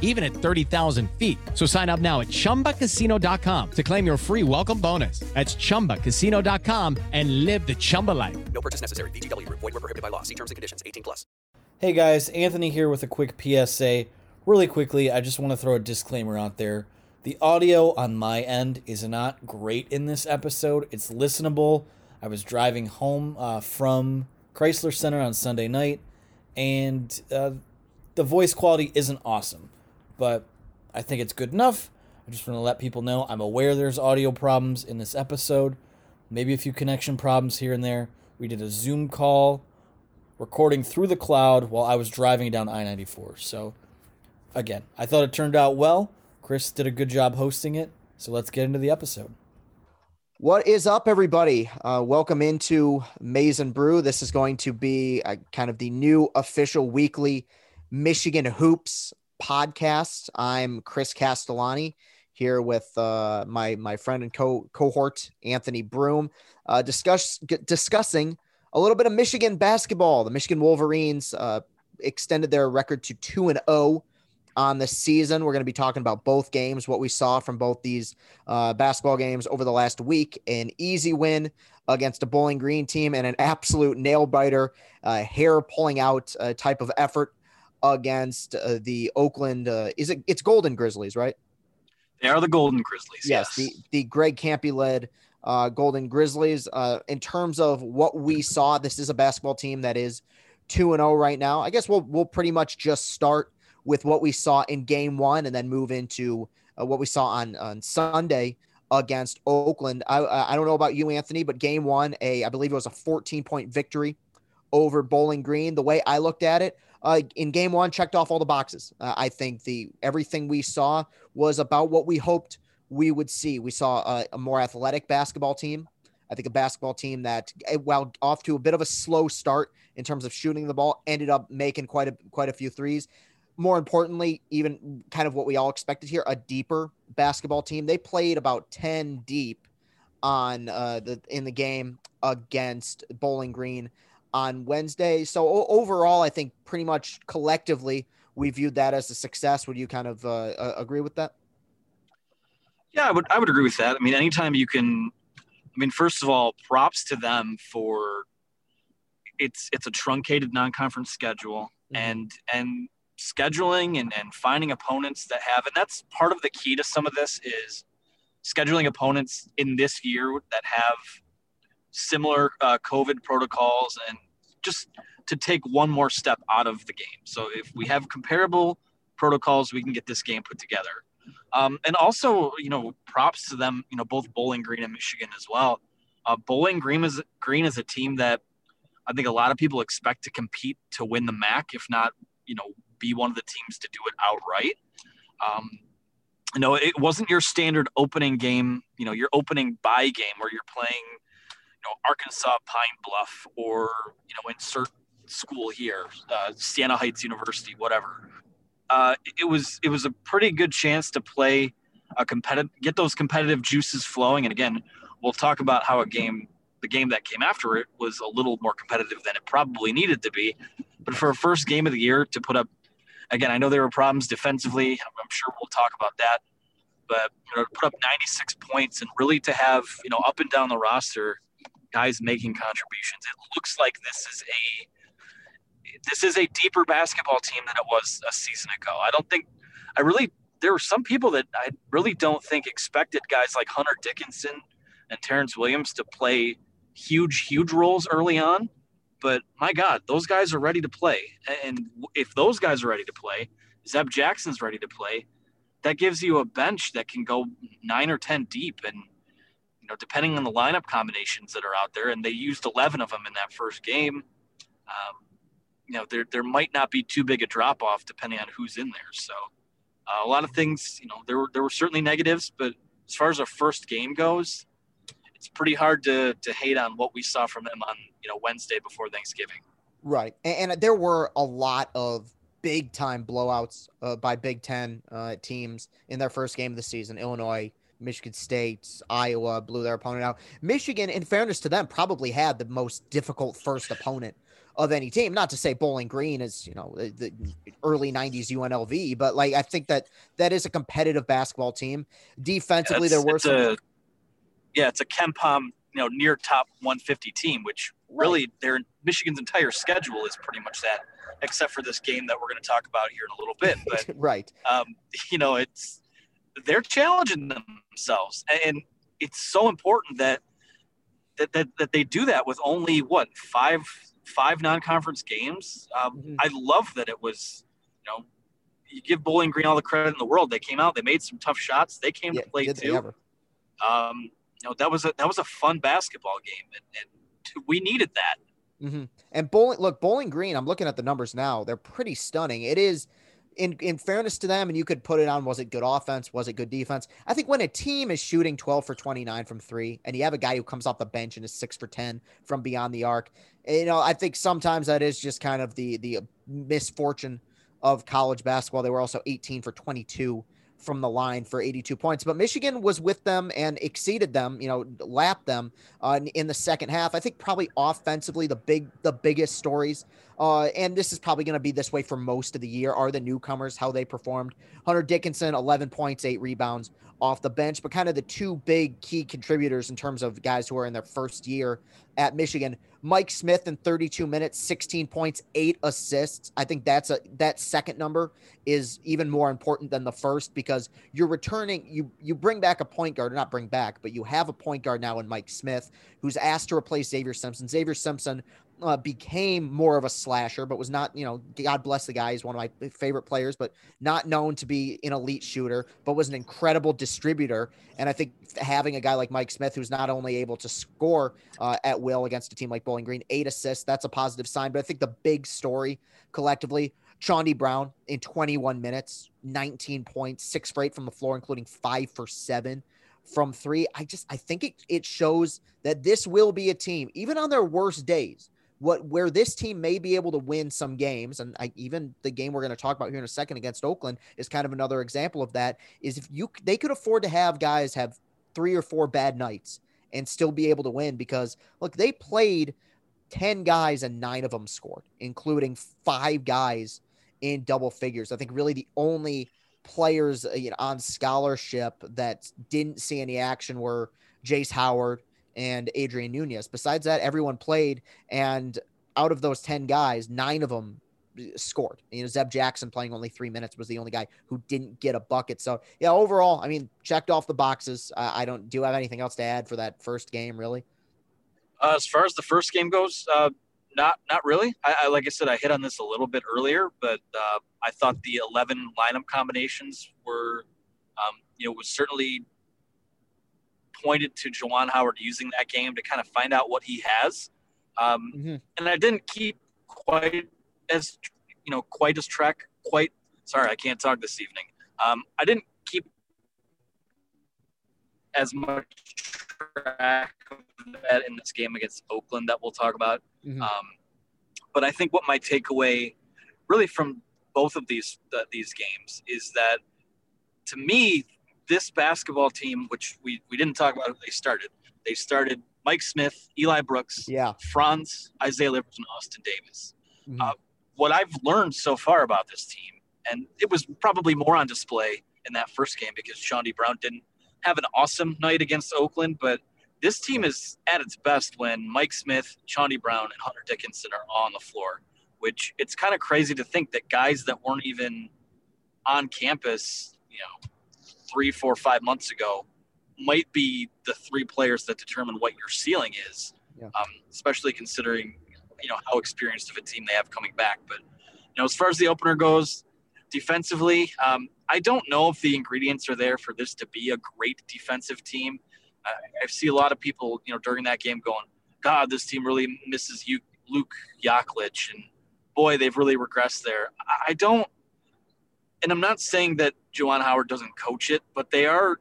even at 30,000 feet. So sign up now at ChumbaCasino.com to claim your free welcome bonus. That's ChumbaCasino.com and live the Chumba life. No purchase necessary. VGW Group. Void where prohibited by law. See terms and conditions. 18 plus. Hey guys, Anthony here with a quick PSA. Really quickly, I just want to throw a disclaimer out there. The audio on my end is not great in this episode. It's listenable. I was driving home uh, from Crisler Center on Sunday night, and uh, the voice quality isn't awesome, but I think it's good enough. I just want to let people know I'm aware there's audio problems in this episode, maybe a few connection problems here and there. We did a Zoom call recording through the cloud while I was driving down I 94. So, again, I thought it turned out well. Chris did a good job hosting it. So, let's get into the episode. What is up, everybody? Uh, welcome into Maize and Brew. This is going to be uh kind of the new official weekly Michigan Hoops podcast. I'm Chris Castellani here with uh, my my friend and co cohort Anthony Broome, uh, discuss g- discussing a little bit of Michigan basketball. The Michigan Wolverines uh, extended their record to two and zero on the season. We're going to be talking about both games, what we saw from both these uh, basketball games over the last week. An easy win against a Bowling Green team and an absolute nail biter, uh, hair pulling out uh, type of effort against uh, the Oakland. Uh, is it? It's Golden Grizzlies, right? They are the Golden Grizzlies. Yes, Yes. the the Greg Kampe led uh, Golden Grizzlies. Uh, in terms of what we saw, this is a basketball team that is two and zero right now. I guess we'll we'll pretty much just start with what we saw in Game One and then move into uh, what we saw on on Sunday against Oakland. I I I don't know about you, Anthony, but Game One, a I believe it was a 14 point victory over Bowling Green. The way I looked at it, uh, in game one, checked off all the boxes. Uh, I think the everything we saw was about what we hoped we would see. We saw a, a more athletic basketball team. I think a basketball team that, eh, while off to a bit of a slow start in terms of shooting the ball, ended up making quite a quite a few threes. More importantly, even kind of what we all expected here, a deeper basketball team. They played about ten deep on uh, the in the game against Bowling Green on Wednesday. So o- overall, I think pretty much collectively we viewed that as a success. Would you kind of uh, agree with that? Yeah, I would I would agree with that. I mean, anytime you can I mean, first of all, props to them for it's it's a truncated non-conference schedule and and scheduling and, and finding opponents that have and that's part of the key to some of this is scheduling opponents in this year that have similar uh, COVID protocols and just to take one more step out of the game. So if we have comparable protocols, we can get this game put together. Um, and also, you know, props to them, you know, both Bowling Green and Michigan as well. Uh, Bowling Green is Green is a team that I think a lot of people expect to compete to win the MAC, if not, you know, be one of the teams to do it outright. Um, you know, it wasn't your standard opening game, you know, your opening bye game where you're playing, know, Arkansas Pine Bluff or, you know, insert school here, uh, Siena Heights University, whatever. Uh, it was it was a pretty good chance to play a competitive, get those competitive juices flowing. And again, we'll talk about how a game, the game that came after it, was a little more competitive than it probably needed to be. But for a first game of the year to put up, again, I know there were problems defensively. I'm sure we'll talk about that. But you know, to put up 96 points and really to have you know up and down the roster guys making contributions, it looks like this is a this is a deeper basketball team than it was a season ago. I don't think I really there were some people that I really don't think expected guys like Hunter Dickinson and Terrence Williams to play huge, huge roles early on. But my God, those guys are ready to play. And if those guys are ready to play, Zeb Jackson's ready to play, that gives you a bench that can go nine or 10 deep. And, you know, depending on the lineup combinations that are out there, and they used 11 of them in that first game, um, you know, there, there might not be too big a drop off depending on who's in there. So uh, a lot of things, you know, there were, there were certainly negatives, but as far as a first game goes, it's pretty hard to, to hate on what we saw from them on, you know, Wednesday before Thanksgiving. Right. And, and there were a lot of big time blowouts uh, by Big Ten uh, teams in their first game of the season. Illinois, Michigan State, Iowa blew their opponent out. Michigan, in fairness to them, probably had the most difficult first opponent of any team. Not to say Bowling Green is, you know, the early 90s UNLV, but like I think that that is a competitive basketball team. Defensively, yeah, there were some. A, yeah, it's a KenPom, you know, near top 150 team, which really right. their Michigan's entire schedule is pretty much that, except for this game that we're going to talk about here in a little bit. But right, um, you know, it's they're challenging themselves, and it's so important that that, that, that they do that with only what five five non-conference games. Um, mm-hmm. I love that it was, you know, you give Bowling Green all the credit in the world. They came out, they made some tough shots. They came yeah, to play too. Um, you know, that was a that was a fun basketball game, and, and we needed that. Mm-hmm. And bowling, look, Bowling Green. I'm looking at the numbers now. They're pretty stunning. It is in in fairness to them, and you could put it on was it good offense, was it good defense? I think when a team is shooting 12 for 29 from three, and you have a guy who comes off the bench and is six for 10 from beyond the arc, you know, I think sometimes that is just kind of the the misfortune of college basketball. They were also 18 for 22 from the line for 82 points. But Michigan was with them and exceeded them, you know, lapped them uh, in the second half. I think probably offensively the big the biggest stories uh, and this is probably going to be this way for most of the year are the newcomers how they performed. Hunter Dickinson 11 points, 8 rebounds off the bench, but kind of the two big key contributors in terms of guys who are in their first year at Michigan. Mike Smith in 32 minutes, 16 points, 8 assists. I think that's a that second number is even more important than the first because you're returning you you bring back a point guard, not bring back, but you have a point guard now in Mike Smith who's asked to replace Xavier Simpson. Xavier Simpson uh, became more of a slasher, but was not, you know, God bless the guy. He's one of my favorite players, but not known to be an elite shooter, but was an incredible distributor. And I think having a guy like Mike Smith, who's not only able to score uh, at will against a team like Bowling Green, eight assists, that's a positive sign. But I think the big story collectively, Chaundee Brown in 21 minutes, 19 points, six for eight from the floor, including five for seven from three. I just I think it it shows that this will be a team, even on their worst days, what where this team may be able to win some games and I, even the game we're going to talk about here in a second against Oakland is kind of another example of that is if you they could afford to have guys have three or four bad nights and still be able to win because look they played 10 guys and 9 of them scored including 5 guys in double figures. I think really the only players uh, you know, on scholarship that didn't see any action were Jace Howard and Adrian Nunez. Besides that, everyone played, and out of those 10 guys, nine of them scored. You know, Zeb Jackson playing only three minutes was the only guy who didn't get a bucket. So, yeah, overall, I mean, checked off the boxes. I don't do have anything else to add for that first game, really? Uh, as far as the first game goes, uh, not not really. I, I, like I said, I hit on this a little bit earlier, but uh, I thought the 11 lineup combinations were Um, you know, was certainly pointed to Juwan Howard using that game to kind of find out what he has. Um, Mhm. And I didn't keep quite as you know quite as track quite. Sorry, I can't talk this evening. Um, I didn't keep as much track of that in this game against Oakland that we'll talk about. Mhm. Um, but I think what my takeaway really from both of these uh, these games is that to me this basketball team, which we, we didn't talk about who they started, they started Mike Smith, Eli Brooks, Yeah. Franz, Isaiah Livers, and Austin Davis. Mhm. Uh, what I've learned so far about this team, and it was probably more on display in that first game because Chaundee Brown didn't have an awesome night against Oakland, but this team is at its best when Mike Smith, Chaundee Brown, and Hunter Dickinson are on the floor, which it's kind of crazy to think that guys that weren't even on campus, you know, three, four, five months ago might be the three players that determine what your ceiling is, Yeah. um, especially considering, you know, how experienced of a team they have coming back. But, you know, as far as the opener goes, defensively, um, I don't know if the ingredients are there for this to be a great defensive team. I, I see a lot of people, you know, during that game going, God, this team really misses you, Luke Yaklich, and boy, they've really regressed there. I, I don't, and I'm not saying that Juwan Howard doesn't coach it, but they are,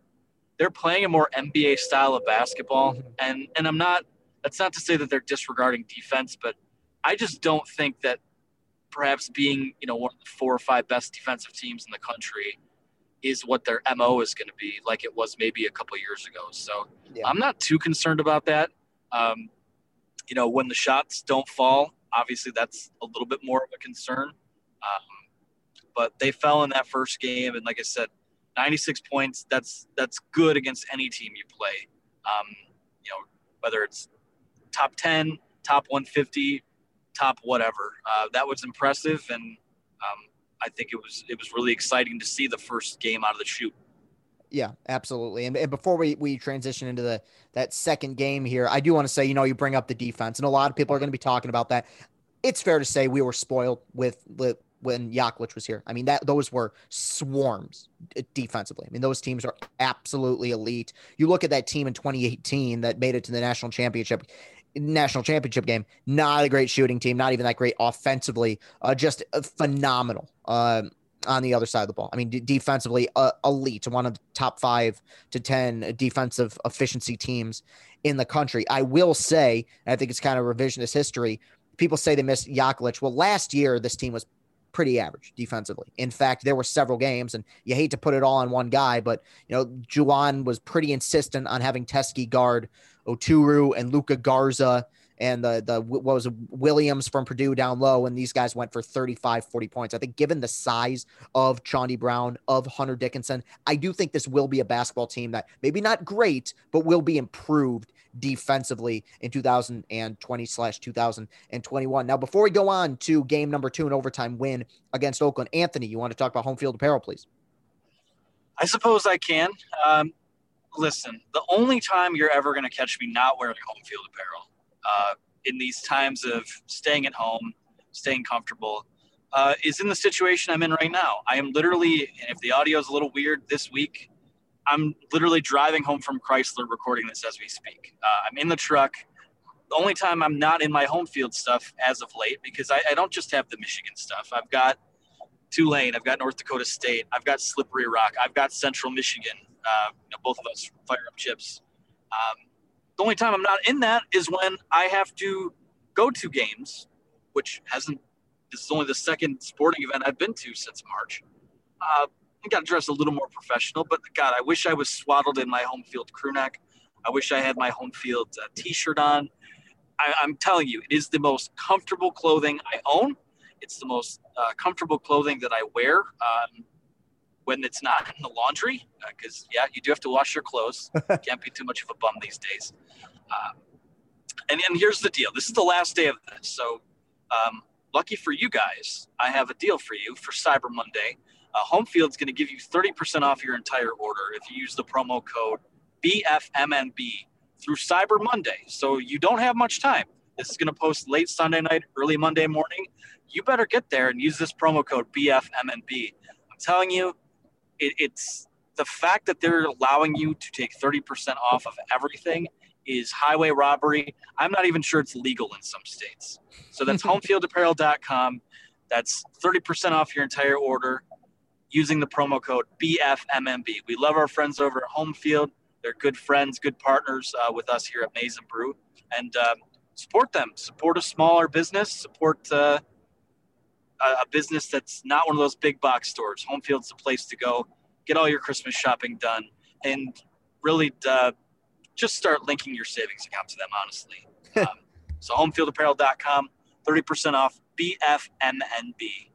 they're playing a more NBA style of basketball, and and I'm not. That's not to say that they're disregarding defense, but I just don't think that perhaps being, you know, one of the four or five best defensive teams in the country is what their MO is going to be, like it was maybe a couple years ago. So Yeah. I'm not too concerned about that. Um, you know, when the shots don't fall, obviously that's a little bit more of a concern. Um, but they fell in that first game, and like I said, 96 points. That's that's good against any team you play. Um, you know, whether it's top 10, top 150, top whatever. Uh, that was impressive, and um, I think it was it was really exciting to see the first game out of the chute. Yeah, absolutely. And, and before we, we transition into the that second game here, I do want to say, you know, you bring up the defense, and a lot of people are going to be talking about that. It's fair to say we were spoiled with, with when Yaklich was here. I mean, that those were swarms uh, defensively. I mean, those teams are absolutely elite. You look at that team in 2018 that made it to the national championship national championship game. Not a great shooting team, not even that great offensively. Uh, just uh, phenomenal. Um, on the other side of the ball. I mean, d- defensively, uh, elite, one of the top five to 10 defensive efficiency teams in the country. I will say, I think it's kind of revisionist history. People say they missed Yaklich. Well, last year, this team was pretty average defensively. In fact, there were several games, and you hate to put it all on one guy, but, you know, Juwan was pretty insistent on having Teske guard Oturu and Luka Garza and the the what was it, Williams from Purdue down low, and these guys went for 35, 40 points. I think given the size of Chaundee Brown, of Hunter Dickinson, I do think this will be a basketball team that maybe not great, but will be improved defensively in 2020 slash 2021. Now, before we go on to game number two, an overtime win against Oakland, Anthony, you want to talk about home field apparel, please? I suppose I can. Um, listen, the only time you're ever going to catch me not wearing home field apparel uh, in these times of staying at home, staying comfortable, uh, is in the situation I'm in right now. I am literally, and if the audio is a little weird this week, I'm literally driving home from Crisler recording this as we speak. Uh, I'm in the truck. The only time I'm not in my home field stuff as of late, because I, I don't just have the Michigan stuff. I've got Tulane, I've got North Dakota State, I've got Slippery Rock, I've got Central Michigan. Uh, you know, both of those fire up chips. Um, the only time I'm not in that is when I have to go to games, which hasn't. This is only the second sporting event I've been to since March. Uh, I got to dress a little more professional, but God, I wish I was swaddled in my home field crew neck. I wish I had my home field uh, T-shirt on. I, I'm telling you, it is the most comfortable clothing I own. It's the most uh, comfortable clothing that I wear um, when it's not in the laundry. Because yeah, you do have to wash your clothes. Can't be too much of a bum these days. Uh, and and here's the deal. This is the last day of this, so um, lucky for you guys, I have a deal for you for Cyber Monday. Uh, Home Field's going to give you 30% off your entire order if you use the promo code BFMNB through Cyber Monday. So you don't have much time. This is going to post late Sunday night, early Monday morning. You better get there and use this promo code BFMNB. I'm telling you, it, it's the fact that they're allowing you to take 30% off of everything is highway robbery. I'm not even sure it's legal in some states. So that's homefieldapparel.com. That's 30% off your entire order using the promo code BFMNB. We love our friends over at Homefield. They're good friends, good partners uh, with us here at Maize and Brew. And um, support them. Support a smaller business. Support uh, a, a business that's not one of those big box stores. Homefield's the place to go. Get all your Christmas shopping done. And really uh, just start linking your savings account to them, honestly. um, so homefieldapparel.com, 30% off BFMNB.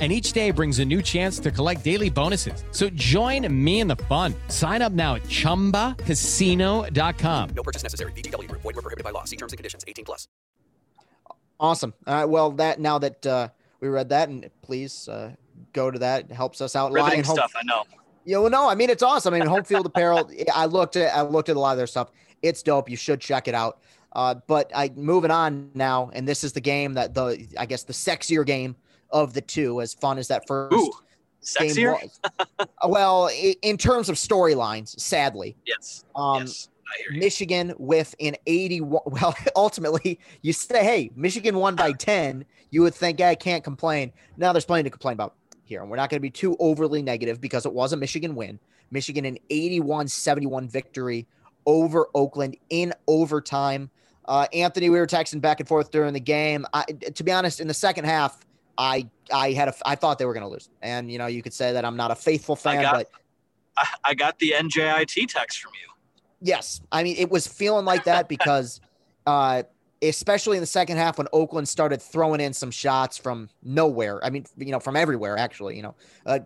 and each day brings a new chance to collect daily bonuses. So join me in the fun. Sign up now at ChumbaCasino.com. No purchase necessary. VGW Group. Void were prohibited by law. See terms and conditions. 18 plus. Awesome. All right. Well, that now that uh, we read that, and please uh, go to that. It helps us out. Riveting Lion Home- stuff, I know. Yeah, well, no, I mean it's awesome. I mean, home field apparel. I looked at I looked at a lot of their stuff. It's dope. You should check it out. Uh, but I moving on now, and this is the game that the I guess the sexier game of the two, as fun as that first Ooh, game sexier? was. Well, in terms of storylines, sadly, Yes. um, yes. I hear you. Michigan with an 81. Well, ultimately, you say, hey, Michigan won by 10. You would think, I can't complain. Now there's plenty to complain about here. And we're not going to be too overly negative because it was a Michigan win. Michigan an 81 71 victory over Oakland in overtime. Uh, Anthony, we were texting back and forth during the game. I, to be honest, in the second half, I I had a I thought they were going to lose, and you know you could say that I'm not a faithful fan, got- but I, I got the NJIT text from you. Yes, I mean it was feeling like that because, uh, especially in the second half when Oakland started throwing in some shots from nowhere. I mean, you know, from everywhere actually. You know, uh,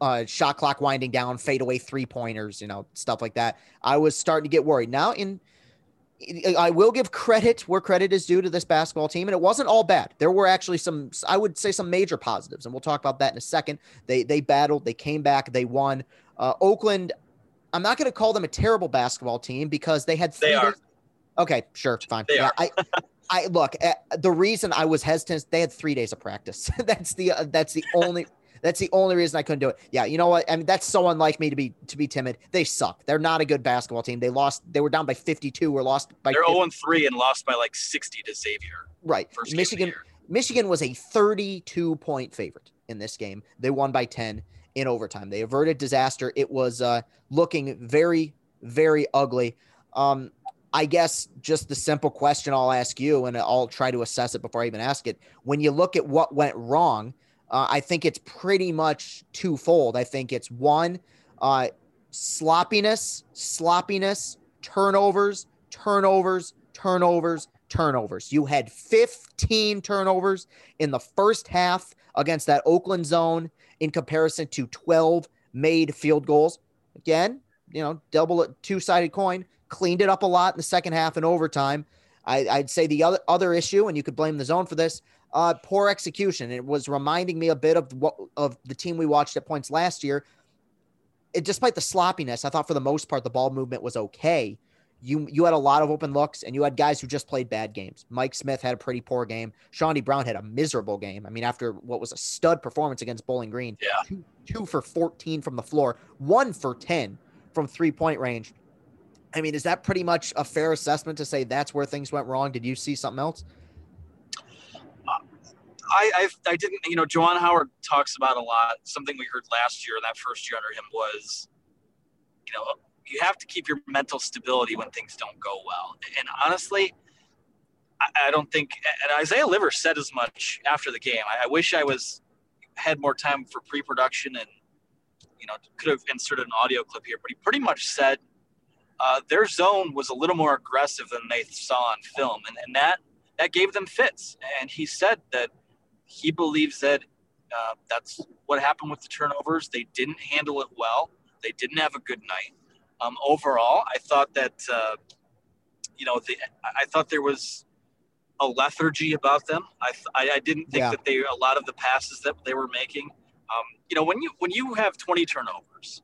uh, shot clock winding down, fadeaway three pointers, you know, stuff like that. I was starting to get worried. Now, in I will give credit where credit is due to this basketball team, and it wasn't all bad. There were actually some, I would say, some major positives, and we'll talk about that in a second. They they battled, they came back, they won. Uh, Oakland, I'm not going to call them a terrible basketball team because they had three They are. days- Okay, sure, fine. They yeah, are. I, I look. Uh, the reason I was hesitant, they had three days of practice. that's the uh, that's the only that's the only reason I couldn't do it. Yeah, you know what? I mean, that's so unlike me to be to be timid. They suck. They're not a good basketball team. They lost. They were down by 52 or lost by. They're 50 0 3 and lost by like 60 to Xavier. Right. Michigan. Michigan was a 32 point favorite in this game. They won by 10 in overtime. They averted disaster. It was uh, looking very, very ugly. Um, I guess just the simple question I'll ask you, and I'll try to assess it before I even ask it. When you look at what went wrong, uh, I think it's pretty much twofold. I think it's one, uh, sloppiness, sloppiness, turnovers, turnovers, turnovers, turnovers. You had 15 turnovers in the first half against that Oakland zone in comparison to 12 made field goals. Again, you know, double two sided coin, cleaned it up a lot in the second half and overtime. I, I'd say the other other issue, and you could blame the zone for this, uh, poor execution. It was reminding me a bit of what of the team we watched at points last year. It, despite the sloppiness, I thought for the most part the ball movement was okay. you you had a lot of open looks and you had guys who just played bad games. Mike Smith had a pretty poor game. Chaundee Brown had a miserable game. I mean, after what was a stud performance against Bowling Green, yeah. two, two for 14 from the floor, one for 10 from three point range. I mean, is that pretty much a fair assessment to say that's where things went wrong? Did you see something else? I, I, I didn't, you know, Juwan Howard talks about a lot. Something we heard last year, that first year under him was, you know, you have to keep your mental stability when things don't go well. And honestly, I, I don't think, and Isaiah Livers said as much after the game. I, I wish I was had more time for pre-production and, you know, could have inserted an audio clip here, but he pretty much said uh, their zone was a little more aggressive than they saw on film, and, and that that gave them fits. And he said that he believes that uh, that's what happened with the turnovers. They didn't handle it well. They didn't have a good night. Um, overall, I thought that uh, you know the, I thought there was a lethargy about them. I, I, I didn't think Yeah. that they a lot of the passes that they were making. Um, you know, when you when you have 20 turnovers,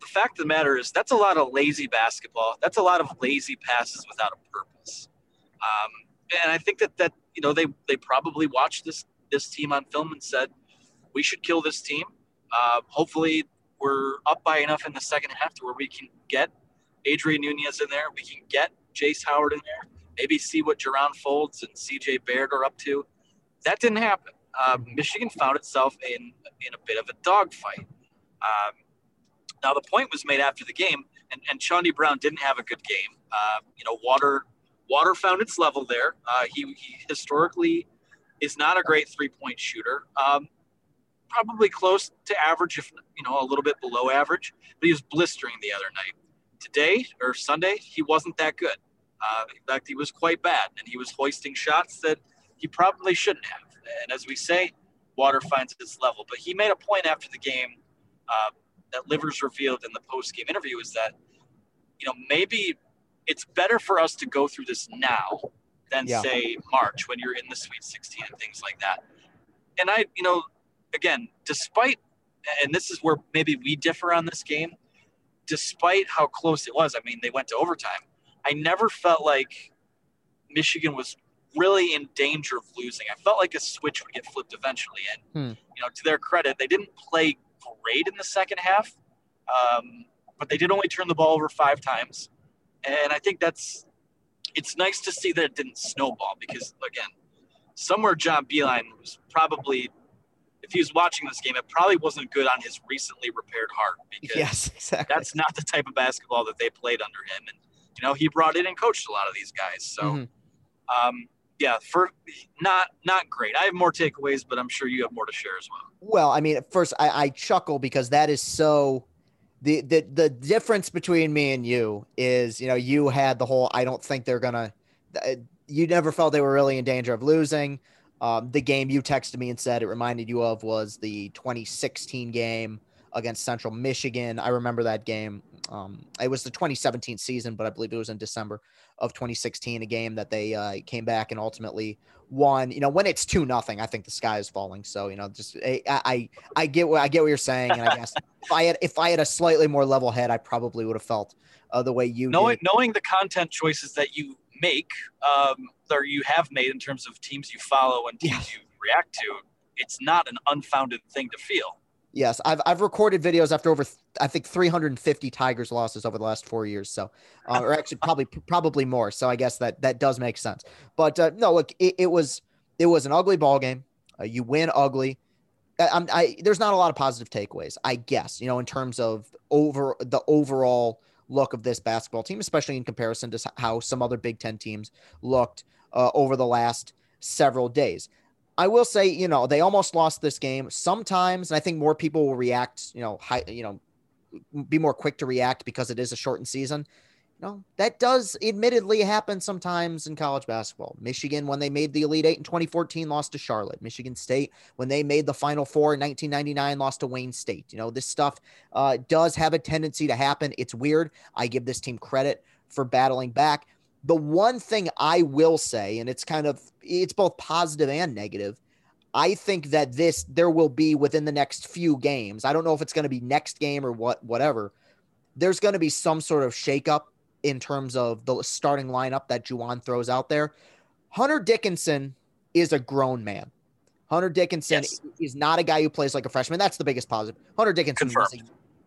the fact of the matter is that's a lot of lazy basketball. That's a lot of lazy passes without a purpose. Um, and I think that that you know they they probably watched this this team on film and said we should kill this team. Uh, hopefully, we're up by enough in the second half to where we can get Adrian Nunez in there. We can get Jace Howard in there. Maybe see what Jaron Faulds and CJ Baird are up to. That didn't happen. Uh, Michigan found itself in in a bit of a dogfight. Um, now the point was made after the game, and, and Chaundee Brown didn't have a good game. Uh, you know, water water found its level there. Uh, he, he historically is not a great three point shooter. Um, probably close to average, if you know, a little bit below average. But he was blistering the other night. Today or Sunday, he wasn't that good. Uh, in fact, he was quite bad, and he was hoisting shots that he probably shouldn't have. And as we say, water finds its level. But he made a point after the game uh, that Livers revealed in the post game interview is that, you know, maybe it's better for us to go through this now than Yeah. say March when you're in the Sweet 16 and things like that. And I, you know, again, despite, and this is where maybe we differ on this game, despite how close it was, I mean, they went to overtime. I never felt like Michigan was really in danger of losing. I felt like a switch would get flipped eventually. And, Hmm. you know, to their credit, they didn't play great in the second half, um, but they did only turn the ball over five times. And I think that's, it's nice to see that it didn't snowball because, again, somewhere John Beilein was probably, if he was watching this game, it probably wasn't good on his recently repaired heart because Yes, exactly. that's not the type of basketball that they played under him. And, you know, he brought in and coached a lot of these guys. So, Mhm. um, yeah, for not not great. I have more takeaways, but I'm sure you have more to share as well. Well, I mean, at first I, I chuckle because that is so the, the the difference between me and you is, you know, you had the whole I don't think they're gonna uh, you never felt they were really in danger of losing. Um, the game you texted me and said it reminded you of was the 2016 game against Central Michigan. I remember that game. Um, it was the 2017 season, but I believe it was in December of 2016, a game that they uh, came back and ultimately won. You know, when it's two nothing, I think the sky is falling. So you know, just I I, I get what I get what you're saying, and I guess if I had if I had a slightly more level head, I probably would have felt uh, the way you Knowing did. knowing the content choices that you make, um, or you have made in terms of teams you follow and teams you react to, it's not an unfounded thing to feel. Yes, I've I've recorded videos after over I think 350 Tigers losses over the last four years. So, uh, or actually probably probably more. So I guess that that does make sense. But uh, no, look, it, it was it was an ugly ball game. Uh, you win ugly. I, I there's not a lot of positive takeaways, I guess. You know, in terms of over the overall look of this basketball team, especially in comparison to how some other Big Ten teams looked uh, over the last several days. I will say, you know, they almost lost this game. Sometimes, and I think more people will react, you know, high, you know, be more quick to react because it is a shortened season. You know, that does admittedly happen sometimes in college basketball. Michigan, when they made the Elite Eight in 2014, lost to Charlotte. Michigan State, when they made the Final Four in 1999, lost to Wayne State. You know, this stuff uh, does have a tendency to happen. It's weird. I give this team credit for battling back. The one thing I will say, and it's kind of it's both positive and negative. I think that this there will be within the next few games. I don't know if it's going to be next game or what whatever. There's going to be some sort of shakeup in terms of the starting lineup that Juwan throws out there. Hunter Dickinson is a grown man. Hunter Dickinson Yes. is not a guy who plays like a freshman. That's the biggest positive. Hunter Dickinson was a,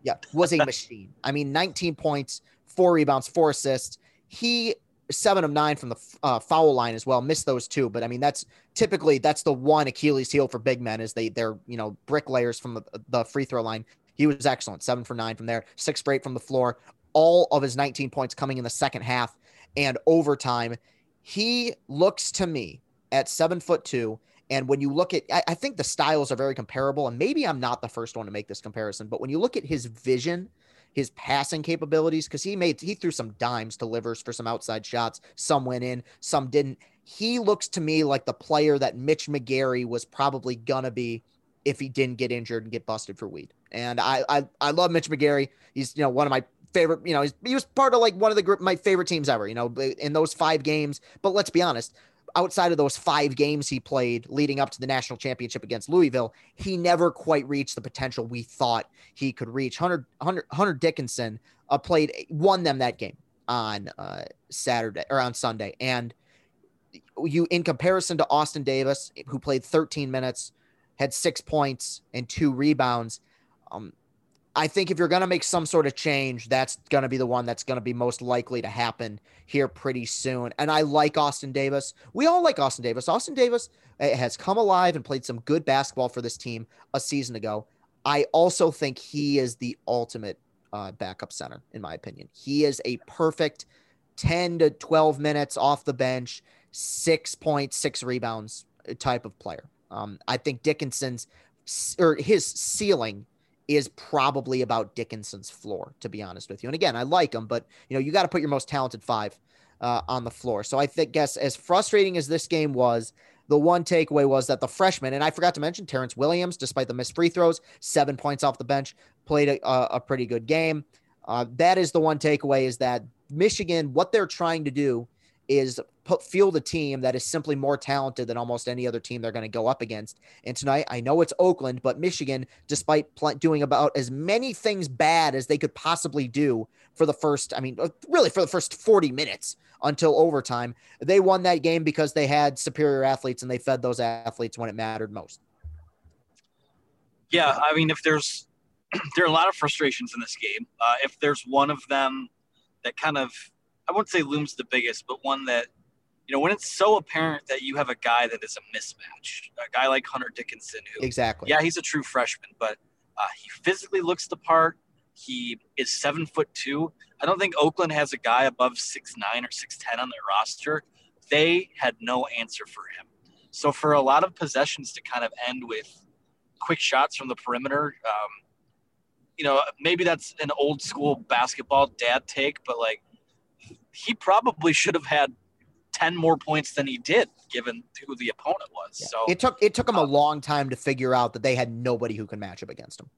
yeah, was a machine. I mean, 19 points, four rebounds, four assists. He seven of nine from the uh, foul line as well. Missed those two, but I mean that's typically that's the one Achilles heel for big men is they they're you know bricklayers from the, the free throw line. He was excellent, seven for nine from there, six for eight from the floor. All of his 19 points coming in the second half and overtime. He looks to me at seven foot two. And when you look at, I, I think the styles are very comparable. And maybe I'm not the first one to make this comparison, but when you look at his vision, his passing capabilities, because he made, he threw some dimes to livers for some outside shots. Some went in, some didn't. He looks to me like the player that Mitch McGary was probably gonna be if he didn't get injured and get busted for weed. And I, I, I love Mitch McGary. He's, you know, one of my favorite, you know, he was part of like one of the group, my favorite teams ever, you know, in those five games. But let's be honest, outside of those five games he played leading up to the national championship against Louisville, he never quite reached the potential we thought he could reach. Hunter Hunter, Hunter Dickinson uh, played won them that game on uh, Saturday or on Sunday, and you in comparison to Austin Davis, who played 13 minutes, had six points and two rebounds. Um, I think if you're going to make some sort of change, that's going to be the one that's going to be most likely to happen here pretty soon. And I like Austin Davis. We all like Austin Davis. Austin Davis uh, has come alive and played some good basketball for this team a season ago. I also think he is the ultimate uh, backup center, in my opinion. He is a perfect 10 to 12 minutes off the bench, 6.6 rebounds uh, type of player. Um, I think Dickinson's or his ceiling is probably about Dickinson's floor, to be honest with you. And again, I like him, but you know, you got to put your most talented five uh, on the floor. So I think, guess as frustrating as this game was, the one takeaway was that the freshman, and I forgot to mention Terrence Williams, despite the missed free throws, seven points off the bench, played a, a, pretty good game. Uh, that is the one takeaway is that Michigan, what they're trying to do is put field a team that is simply more talented than almost any other team they're going to go up against. And tonight, I know it's Oakland, but Michigan, despite pl- doing about as many things bad as they could possibly do for the first, I mean, uh, really for the first 40 minutes until overtime, they won that game because they had superior athletes and they fed those athletes when it mattered most. Yeah, I mean, if there's there are a lot of frustrations in this game. Uh, if there's one of them that kind of I wouldn't say looms the biggest, but one that you know when it's so apparent that you have a guy that is a mismatch, a guy like Hunter Dickinson, who Exactly. yeah, he's a true freshman, but uh, he physically looks the part. He is seven foot two. I don't think Oakland has a guy above six nine or six ten on their roster. They had no answer for him. So for a lot of possessions to kind of end with quick shots from the perimeter, um, you know, maybe that's an old school basketball dad take, but like he probably should have had 10 more points than he did given who the opponent was. So It took it took them a long time to figure out that they had nobody who could match up against him.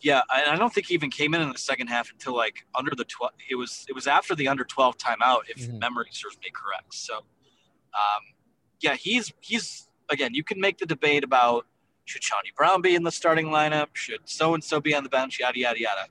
yeah, and I don't think he even came in in the second half until like under the 12 it was it was after the under 12 timeout if Mhm. memory serves me correct. So um yeah, he's he's again, you can make the debate about should Chaundee Brown be in the starting lineup? Should so and so be on the bench? Yada yada yada.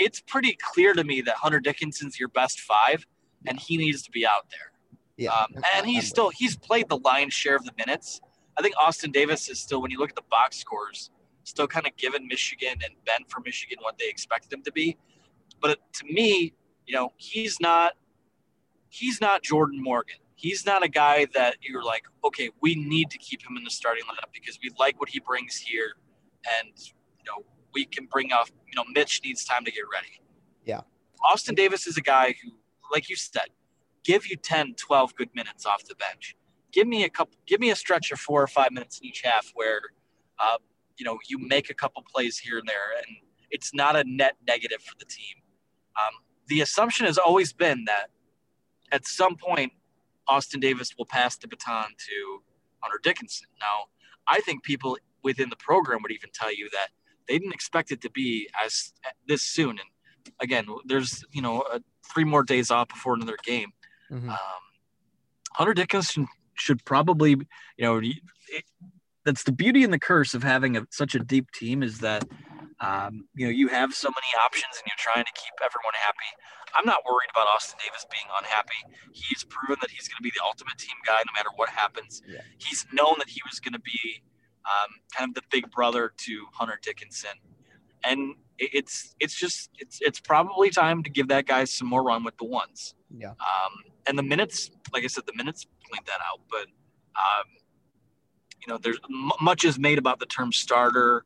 It's pretty clear to me that Hunter Dickinson's your best five, and he needs to be out there. Yeah. Um, and he's still he's played the lion's share of the minutes. I think Austin Davis is still, when you look at the box scores, still kind of given Michigan and Ben for Michigan what they expected him to be. But to me, you know, he's not he's not Jordan Morgan. He's not a guy that you're like, okay, we need to keep him in the starting lineup because we like what he brings here, and you know, we can bring off. You know, Mitch needs time to get ready. Yeah. Austin Davis is a guy who, like you said, give you 10, 12 good minutes off the bench. Give me a couple, give me a stretch of four or five minutes in each half where, uh, you know, you make a couple plays here and there, and it's not a net negative for the team. Um, the assumption has always been that at some point, Austin Davis will pass the baton to Hunter Dickinson. Now, I think people within the program would even tell you that they didn't expect it to be as this soon. And again, there's you know uh, three more days off before another game. Mhm. Um, Hunter Dickinson should probably, you know, it, that's the beauty and the curse of having a, such a deep team is that Um, you know, you have so many options and you're trying to keep everyone happy. I'm not worried about Austin Davis being unhappy. He's proven that he's going to be the ultimate team guy no matter what happens. Yeah. He's known that he was going to be um, kind of the big brother to Hunter Dickinson, and it's it's just it's it's probably time to give that guy some more run with the ones. Yeah. Um, and the minutes, like I said, the minutes point that out. But um, you know, there's m- much is made about the term starter.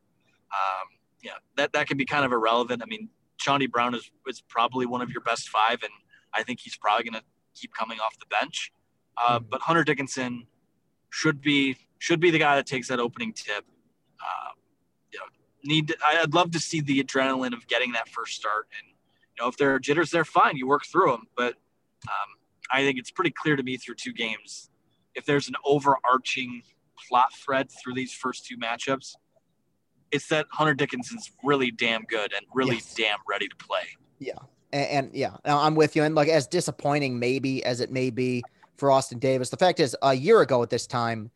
Um, yeah, that that can be kind of irrelevant. I mean, Chaundee Brown is is probably one of your best five, and I think he's probably going to keep coming off the bench. Uh, But Hunter Dickinson should be should be the guy that takes that opening tip. Uh, you know, need I'd love to see the adrenaline of getting that first start, and you know, if there are jitters, they're fine. You work through them, but um, I think it's pretty clear to me through two games if there's an overarching plot thread through these first two matchups, it's that Hunter Dickinson's really damn good and really Yes. damn ready to play. Yeah. And, and yeah, I'm with you. And like as disappointing maybe as it may be for Austin Davis, the fact is a year ago at this time,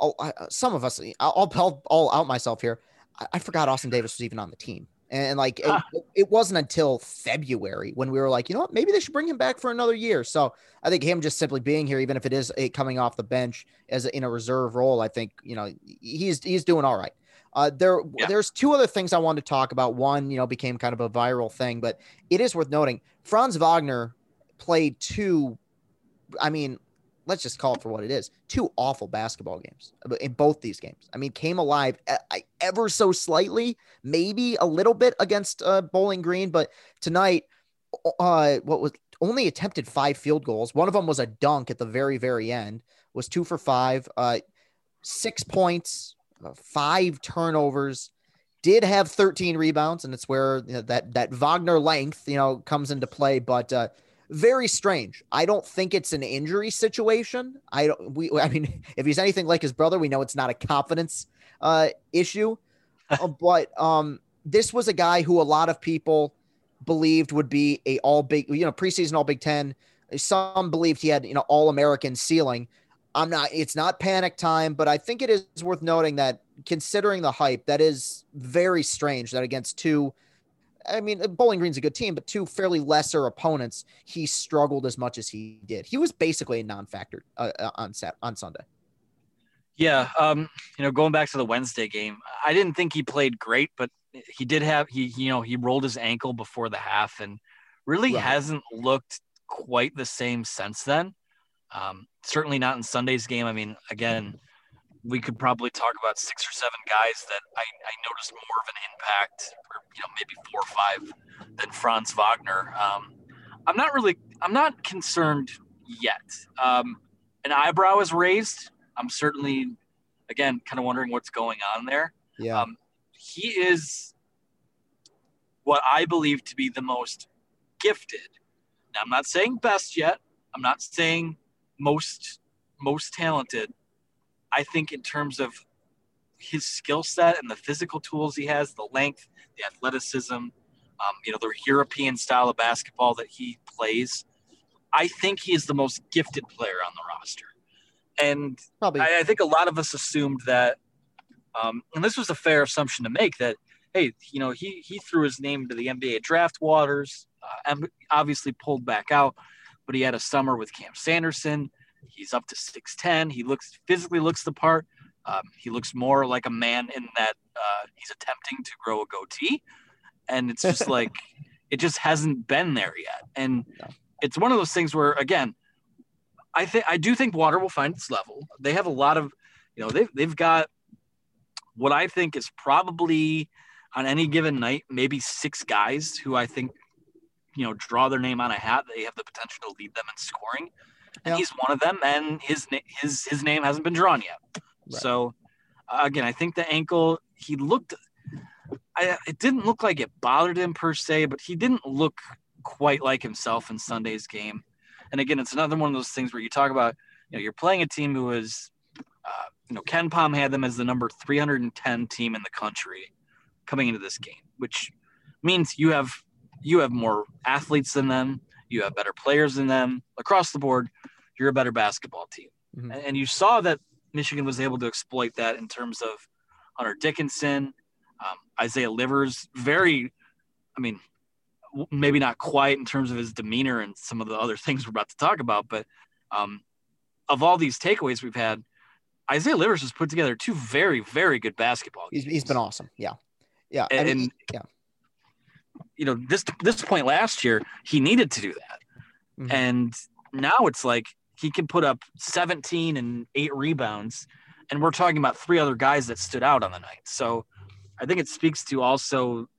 oh, I, some of us, I'll, I'll, I'll out myself here. I, I forgot Austin Davis was even on the team. And like it, Ah. it wasn't until February when we were like, you know what, maybe they should bring him back for another year. So I think him just simply being here, even if it is a, coming off the bench as a, in a reserve role, I think you know he's he's doing all right. Uh, there, Yeah. there's two other things I wanted to talk about. One, you know, became kind of a viral thing, but it is worth noting. Franz Wagner played two. I mean, let's just call it for what it is: two awful basketball games in both these games. I mean, came alive I- ever so slightly, maybe a little bit against uh, Bowling Green, but tonight, uh, what was only attempted five field goals. One of them was a dunk at the very, very end. Was two for five. Uh, six points, uh, five turnovers. Did have 13 rebounds, and it's where you know, that that Wagner length, you know, comes into play. But uh, very strange. I don't think it's an injury situation. I don't. We. I mean, if he's anything like his brother, we know it's not a confidence uh, issue. Uh, but um, this was a guy who a lot of people believed would be a all big, you know, preseason all Big Ten. Some believed he had, you know, all American ceiling. I'm not, it's not panic time, but I think it is worth noting that considering the hype, that is very strange that against two, I mean, Bowling Green's a good team, but two fairly lesser opponents, he struggled as much as he did. He was basically a non-factor uh, uh, on Sat on Sunday. Yeah, um, you know, going back to the Wednesday game, I didn't think he played great, but he did have he you know he rolled his ankle before the half and really Right. hasn't looked quite the same since then. Um, certainly not in Sunday's game. I mean, again, we could probably talk about six or seven guys that I, I noticed more of an impact, or you know maybe four or five than Franz Wagner. Um, I'm not really I'm not concerned yet. Um, an eyebrow is raised. I'm certainly again kind of wondering what's going on there. Yeah. Um, he is what I believe to be the most gifted. Now, I'm not saying best yet. I'm not saying most most talented. I think in terms of his skill set and the physical tools he has, the length, the athleticism, um, you know, the European style of basketball that he plays. I think he is the most gifted player on the roster. And I, I think a lot of us assumed that, um, and this was a fair assumption to make that, hey, you know, he he threw his name to the NBA draft waters, uh, and obviously pulled back out, but he had a summer with Cam Sanderson. He's up to six ten. He looks physically looks the part. Um, he looks more like a man in that uh, he's attempting to grow a goatee, and it's just like it just hasn't been there yet. And it's one of those things where again, I think I do think water will find its level. They have a lot of, you know, they've they've got what I think is probably on any given night maybe six guys who I think, you know, draw their name on a hat. They have the potential to lead them in scoring, and Yeah. he's one of them. And his his his name hasn't been drawn yet. Right. So uh, again, I think the ankle he looked. I, it didn't look like it bothered him per se, but he didn't look quite like himself in Sunday's game. And again, it's another one of those things where you talk about, you know, you're playing a team who is, uh, you know, KenPom had them as the number 310 team in the country coming into this game, which means you have you have more athletes than them, you have better players than them across the board. You're a better basketball team, Mhm. and, and you saw that Michigan was able to exploit that in terms of Hunter Dickinson. Um, Isaiah Livers, very, I mean, maybe not quite in terms of his demeanor and some of the other things we're about to talk about, but um, of all these takeaways we've had, Isaiah Livers has put together two very, very good basketball He's, he's been awesome. Yeah. Yeah. I And, mean, and, yeah. You know, this this point last year, he needed to do that. Mhm. And now it's like he can put up 17 and eight rebounds. And we're talking about three other guys that stood out on the night. So I think it speaks to also,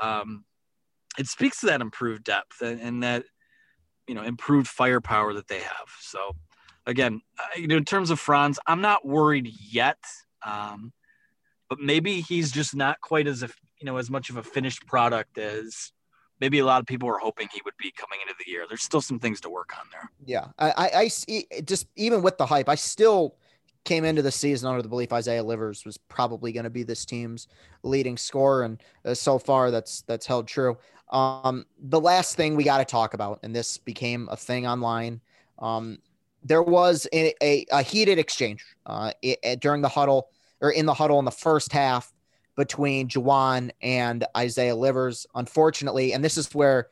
um, it speaks to that improved depth and, and that, you know, improved firepower that they have. So again, uh, you know, in terms of Franz, I'm not worried yet. Um, but maybe he's just not quite as, you know, as much of a finished product as maybe a lot of people were hoping he would be coming into the year. There's still some things to work on there. Yeah, I, I, I. Just even with the hype, I still came into the season under the belief Isaiah Livers was probably going to be this team's leading scorer, and uh, so far that's that's held true. Um, the last thing we got to talk about, and this became a thing online. Um, there was a, a, a heated exchange uh, i- i- during the huddle or in the huddle in the first half between Juwan and Isaiah Livers. Unfortunately, and this is where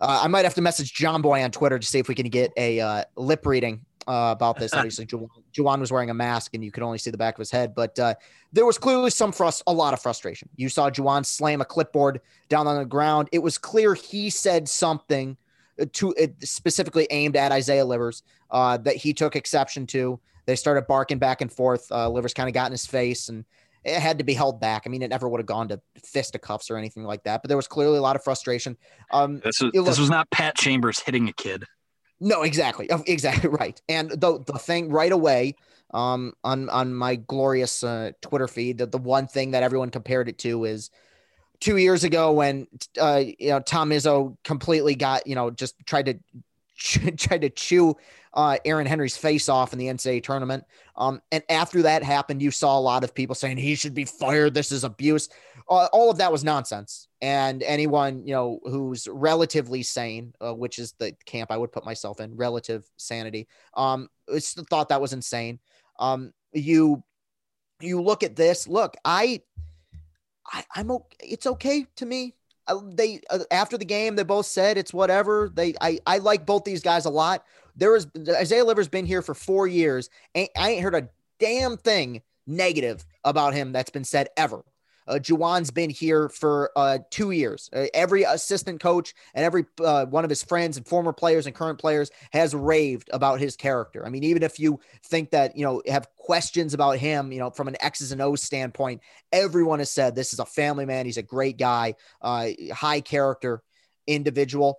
uh, I might have to message John Boy on Twitter to see if we can get a uh, lip reading uh, about this. Obviously, Juwan, Juwan was wearing a mask and you could only see the back of his head, but uh, there was clearly some frust, a lot of frustration. You saw Juwan slam a clipboard down on the ground. It was clear he said something to it specifically aimed at Isaiah Livers uh, that he took exception to. They started barking back and forth. Uh, Livers kind of got in his face and it had to be held back. I mean, it never would have gone to fisticuffs or anything like that, but there was clearly a lot of frustration. Um, This was, it this was not Pat Chambers hitting a kid. no, exactly, Oh, exactly right. And the the thing right away, um, on on my glorious uh, Twitter feed, that the one thing that everyone compared it to is two years ago when uh, you know Tom Izzo completely got you know just tried to tried to chew uh, Aaron Henry's face off in the NCAA tournament. Um, and after that happened, you saw a lot of people saying he should be fired. This is abuse. Uh, all of that was nonsense. And anyone you know who's relatively sane, uh, which is the camp I would put myself in, relative sanity, um, thought that was insane. Um, you you look at this. Look, I, I I'm okay. It's okay to me. Uh, they uh, after the game, they both said it's whatever. They I I like both these guys a lot. There is Isaiah Liver's been here for four years. Ain't, I ain't heard a damn thing negative about him that's been said ever. Uh, Juwan's been here for uh, two years. Uh, every assistant coach and every uh, one of his friends and former players and current players has raved about his character. I mean, even if you think that, you know, have questions about him, you know, from an X's and O's standpoint, everyone has said this is a family man. He's a great guy, uh, high character individual.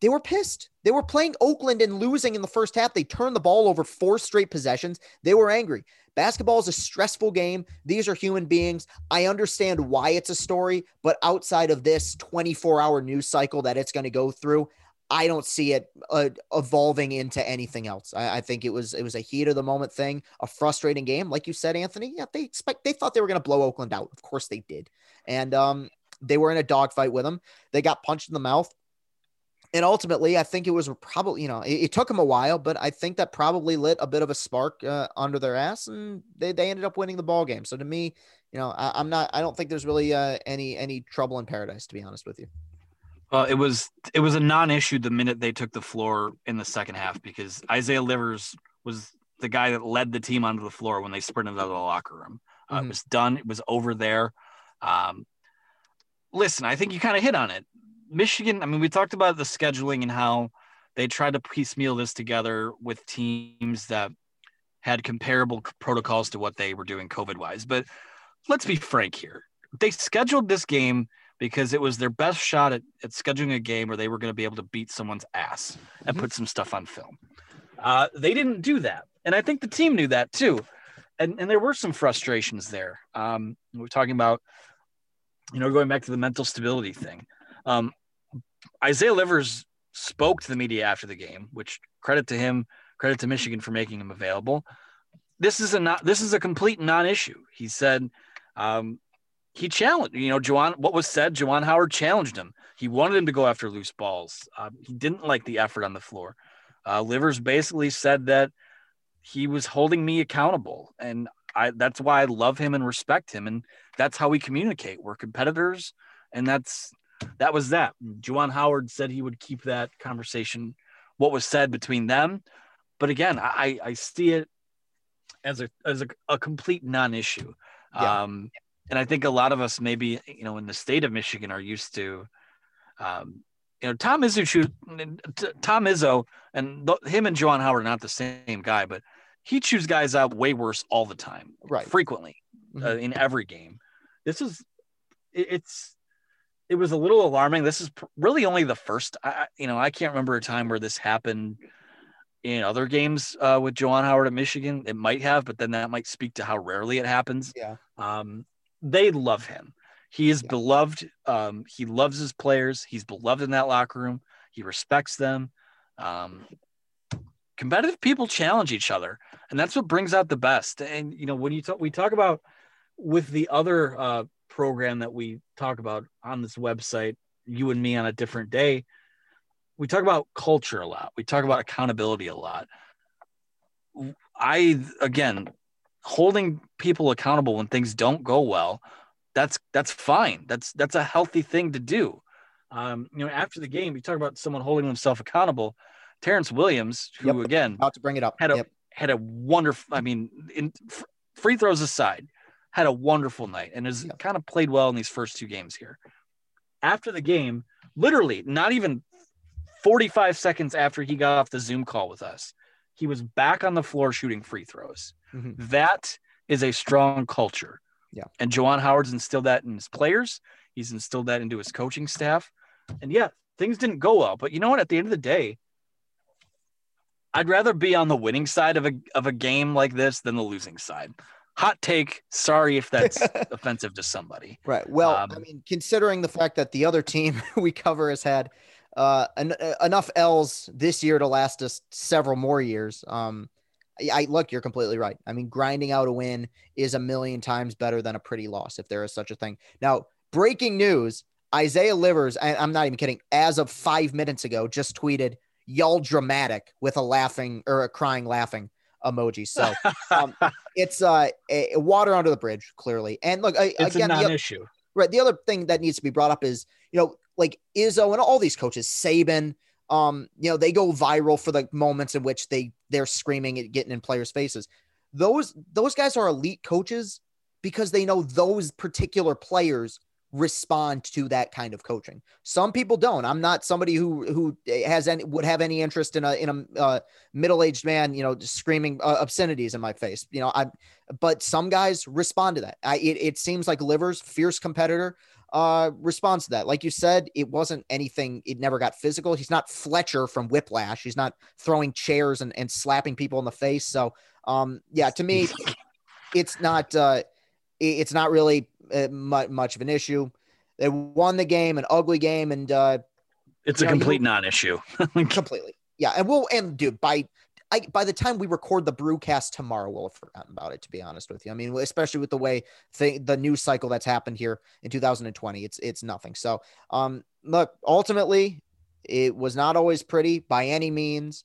They were pissed. They were playing Oakland and losing in the first half. They turned the ball over four straight possessions. They were angry. Basketball is a stressful game. These are human beings. I understand why it's a story, but outside of this 24 hour news cycle that it's going to go through, I don't see it uh, evolving into anything else. I, I think it was it was a heat of the moment thing, a frustrating game, like you said, Anthony. Yeah, they expect they thought they were going to blow Oakland out. Of course they did, and um, they were in a dogfight with them. They got punched in the mouth. And ultimately, I think it was probably, you know, it, it took them a while, but I think that probably lit a bit of a spark uh, under their ass, and they, they ended up winning the ball game. So to me, you know, I, I'm not, I don't think there's really uh, any any trouble in paradise, to be honest with you. Well, it was it was a non-issue the minute they took the floor in the second half because Isaiah Livers was the guy that led the team onto the floor when they sprinted out of the locker room. Uh, Mhm. It was done. It was over there. Um, listen, I think you kind of hit on it. Michigan. I mean, we talked about the scheduling and how they tried to piecemeal this together with teams that had comparable protocols to what they were doing COVID wise. But let's be frank here. They scheduled this game because it was their best shot at, at scheduling a game where they were going to be able to beat someone's ass and put some stuff on film. Uh, they didn't do that. And I think the team knew that too. And, and there were some frustrations there. Um, we're talking about, you know, going back to the mental stability thing. Um, Isaiah Livers spoke to the media after the game, which credit to him, credit to Michigan for making him available. This is a not this is a complete non-issue. He said um, he challenged, you know, Juwan, what was said, Juwan Howard challenged him. He wanted him to go after loose balls. Uh, he didn't like the effort on the floor. Uh, Livers basically said that he was holding me accountable. And I that's why I love him and respect him, and that's how we communicate. We're competitors, and that's that was that. Juwan Howard said he would keep that conversation, what was said between them, but again, I I see it as a as a, a complete non-issue. Yeah. Um, and I think a lot of us maybe you know in the state of Michigan are used to, um, you know, Tom Izzo, Tom Izzo, and him and Juwan Howard are not the same guy, but he chews guys out way worse all the time, Right. Frequently, uh, Mhm. in every game. This is, it's, it was a little alarming. This is really only the first. I, you know, I can't remember a time where this happened in other games uh, with Juwan Howard at Michigan. It might have, but then that might speak to how rarely it happens. Yeah. Um, they love him. He is beloved. Um, he loves his players. He's beloved in that locker room. He respects them. Um, competitive people challenge each other, and that's what brings out the best. And you know, when you talk, we talk about with the other uh, program that we talk about on this website, you and me on a different day. We talk about culture a lot. We talk about accountability a lot. I again holding people accountable when things don't go well that's that's fine that's that's a healthy thing to do um you know after the game you talk about someone holding himself accountable terrence williams who Yep. again About to bring it up. had a Yep. had a wonderful i mean in free throws aside had a wonderful night and has kind of played well in these first two games here after the game literally not even 45 seconds after he got off the zoom call with us he was back on the floor shooting free throws Mhm. that is a strong culture. Yeah. And Juwan Howard's instilled that in his players. He's instilled that into his coaching staff. And yeah, things didn't go well. But you know what? At the end of the day, I'd rather be on the winning side of a of a game like this than the losing side. Hot take. Sorry if that's offensive to somebody. Right. Well, I Um, mean, considering the fact that the other team we cover has had uh, en- uh, enough L's this year to last us several more years. Um, I, I look, you're completely right. I mean, grinding out a win is a million times better than a pretty loss, if there is such a thing. Now, breaking news: Isaiah Livers. I, I'm not even kidding. As of five minutes ago, just tweeted "y'all dramatic" with a laughing or a crying laughing emoji. So um, it's uh a, a water under the bridge, clearly. And look, I, It's again, a non-issue. Right. The other thing that needs to be brought up is, you know, like Izzo and all these coaches, Saban, um, you know, they go viral for the moments in which they they're screaming and getting in players' faces. Those those guys are elite coaches because they know those particular players respond to that kind of coaching. Some people don't. I'm not somebody who who has any would have any interest in a in a uh, middle-aged man, you know, screaming uh, obscenities in my face. You know, I but some guys respond to that. I it, it seems like Livers, fierce competitor, uh responds to that. Like you said, it wasn't anything, it never got physical. He's not Fletcher from Whiplash. He's not throwing chairs and, and slapping people in the face. So um yeah, to me, it's not uh it's not really much of an issue. They won the game, an ugly game, and uh It's a know, complete non-issue. completely. Yeah, and we'll and dude, by I by the time we record the brewcast tomorrow, we'll have forgotten about it. To be honest with you, I mean, especially with the way th- the news cycle that's happened here in 2020, it's it's nothing. So, um, look, ultimately, it was not always pretty by any means.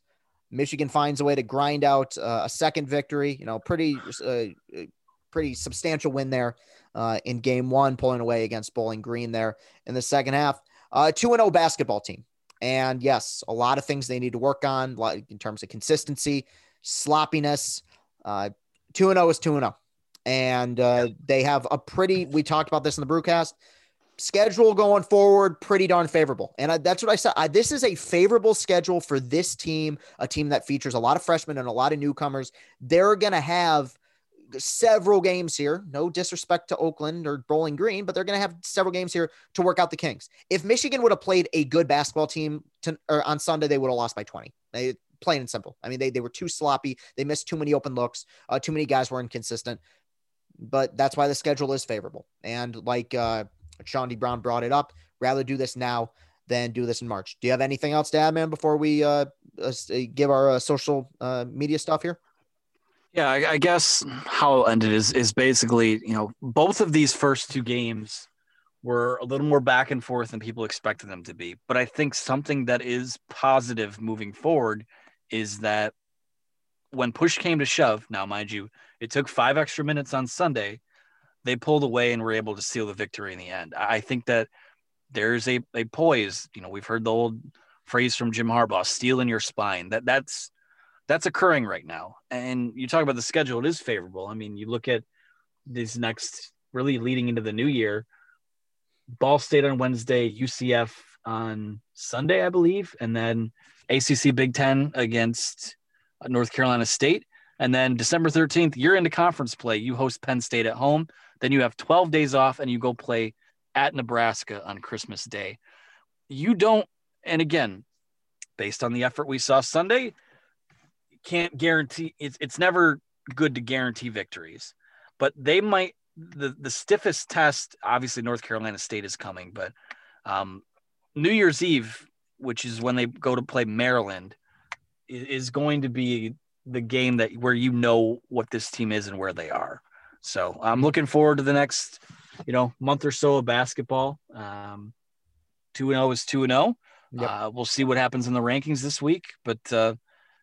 Michigan finds a way to grind out uh, a second victory. You know, pretty uh, pretty substantial win there uh, in game one, pulling away against Bowling Green there in the second half. Uh, 2 0 basketball team. And yes, a lot of things they need to work on like in terms of consistency, sloppiness. Uh, 2 0 is 2 0. And uh, they have a pretty, we talked about this in the brewcast, schedule going forward, pretty darn favorable. And I, that's what I said. I, this is a favorable schedule for this team, a team that features a lot of freshmen and a lot of newcomers. They're going to have several games here. No disrespect to Oakland or Bowling Green, but they're going to have several games here to work out the kinks. If Michigan would have played a good basketball team to, on Sunday, they would have lost by 20. They, plain and simple. I mean, they, they were too sloppy. They missed too many open looks. Uh, too many guys were inconsistent. But that's why the schedule is favorable. And like uh, Chaundee Brown brought it up, rather do this now than do this in March. Do you have anything else to add, man, before we uh, uh, give our uh, social uh, media stuff here? Yeah, I, I guess how I'll end it is is basically, you know, both of these first two games were a little more back and forth than people expected them to be. But I think something that is positive moving forward is that when push came to shove, now mind you, it took five extra minutes on Sunday. They pulled away and were able to seal the victory in the end. I think that there's a, a poise. You know, we've heard the old phrase from Jim Harbaugh, steel in your spine. That that's that's occurring right now. And you talk about the schedule, it is favorable. I mean, you look at these next really leading into the new year. Ball State on Wednesday, UCF on Sunday, I believe, and then ACC Big Ten against North Carolina State. And then December 13th, you're into conference play. You host Penn State at home. Then you have 12 days off and you go play at Nebraska on Christmas Day. You don't, and again, based on the effort we saw Sunday, can't guarantee it's it's never good to guarantee victories. But they might the the stiffest test, obviously North Carolina State is coming, but um, New Year's Eve, which is when they go to play Maryland, is going to be the game that where you know what this team is and where they are. So I'm looking forward to the next, you know, month or so of basketball. Um, two and zero oh is two and zero. Oh. Uh, we'll see what happens in the rankings this week, but uh,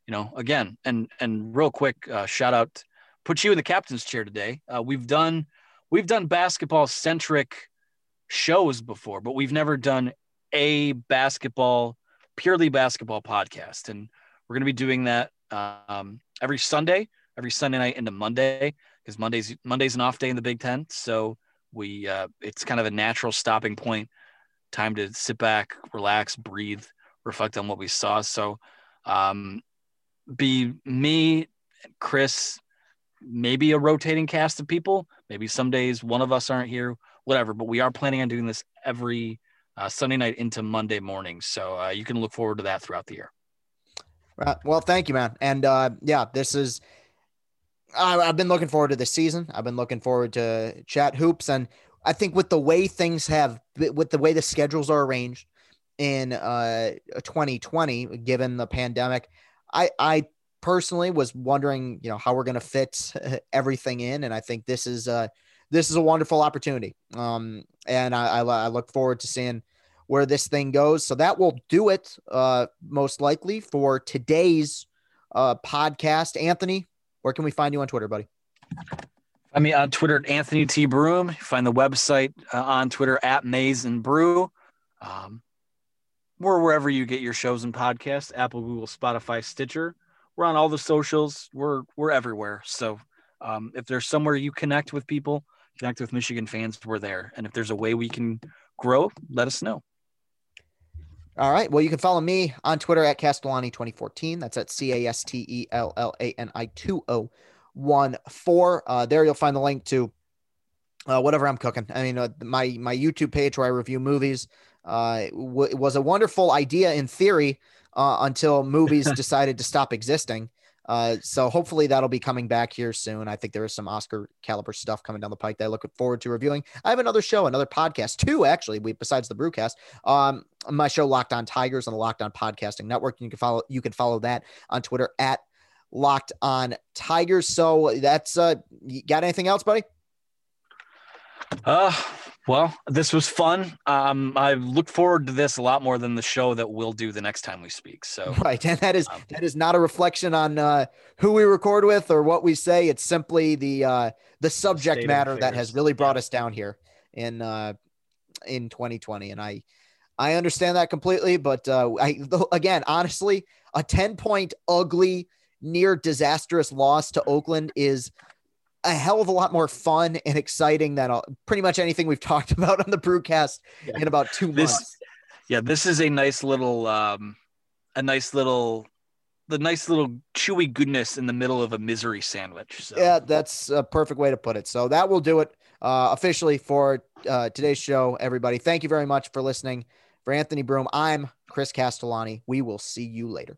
you know, again, and and real quick, uh, shout out, put you in the captain's chair today. Uh, we've done we've done basketball centric shows before, but we've never done a basketball purely basketball podcast, and we're going to be doing that um, every Sunday, every Sunday night into Monday, because Monday's Monday's an off day in the Big Ten. So we uh, it's kind of a natural stopping point, time to sit back, relax, breathe, reflect on what we saw. So um, be me, Chris, maybe a rotating cast of people. Maybe some days one of us aren't here, whatever. But we are planning on doing this every uh, Sunday night into Monday morning. So uh, you can look forward to that throughout the year. Right. Well, thank you, man. And uh, yeah, this is. I, I've been looking forward to this season. I've been looking forward to chat hoops, and I think with the way things have, with the way the schedules are arranged in uh 2020, given the pandemic, I I personally was wondering, you know, how we're going to fit everything in, and I think this is a this is a wonderful opportunity. Um, and I, I, I look forward to seeing where this thing goes. So that will do it, uh, most likely for today's uh, podcast. Anthony, where can we find you on Twitter, buddy? I mean, on Twitter at Anthony T. Broome. Find the website uh, on Twitter at Maize and Brew. Um, we're wherever you get your shows and podcasts Apple, Google, Spotify, Stitcher. We're on all the socials. We're we're everywhere. So um, if there's somewhere you connect with people, connect with Michigan fans, we're there. And if there's a way we can grow, let us know. All right. Well, you can follow me on Twitter at Castellani2014. That's at C A S T E L L A N I 2014. Uh, there you'll find the link to uh, whatever I'm cooking. I mean, uh, my my YouTube page where I review movies uh, w- was a wonderful idea in theory uh, until movies decided to stop existing. Uh, so hopefully that'll be coming back here soon. I think there is some Oscar caliber stuff coming down the pike that I look forward to reviewing. I have another show, another podcast, two actually. We besides the Brewcast, um, my show Locked On Tigers on the Locked On Podcasting Network. You can follow you can follow that on Twitter at Locked On Tigers. So that's uh, you got anything else, buddy? Uh, well, this was fun. Um, I look forward to this a lot more than the show that we'll do the next time we speak. So right, and that is um, that is not a reflection on uh, who we record with or what we say. It's simply the uh, the subject matter that has really brought yeah. us down here in uh, in 2020, and I I understand that completely. But uh, I again, honestly, a 10 point ugly, near disastrous loss to Oakland is a hell of a lot more fun and exciting than all, pretty much anything we've talked about on the brewcast yeah. in about two this, months. Yeah, this is a nice little, um, a nice little, the nice little chewy goodness in the middle of a misery sandwich. So. Yeah, that's a perfect way to put it. So that will do it uh, officially for uh, today's show. Everybody, thank you very much for listening. For Anthony Broome, I'm Chris Castellani. We will see you later.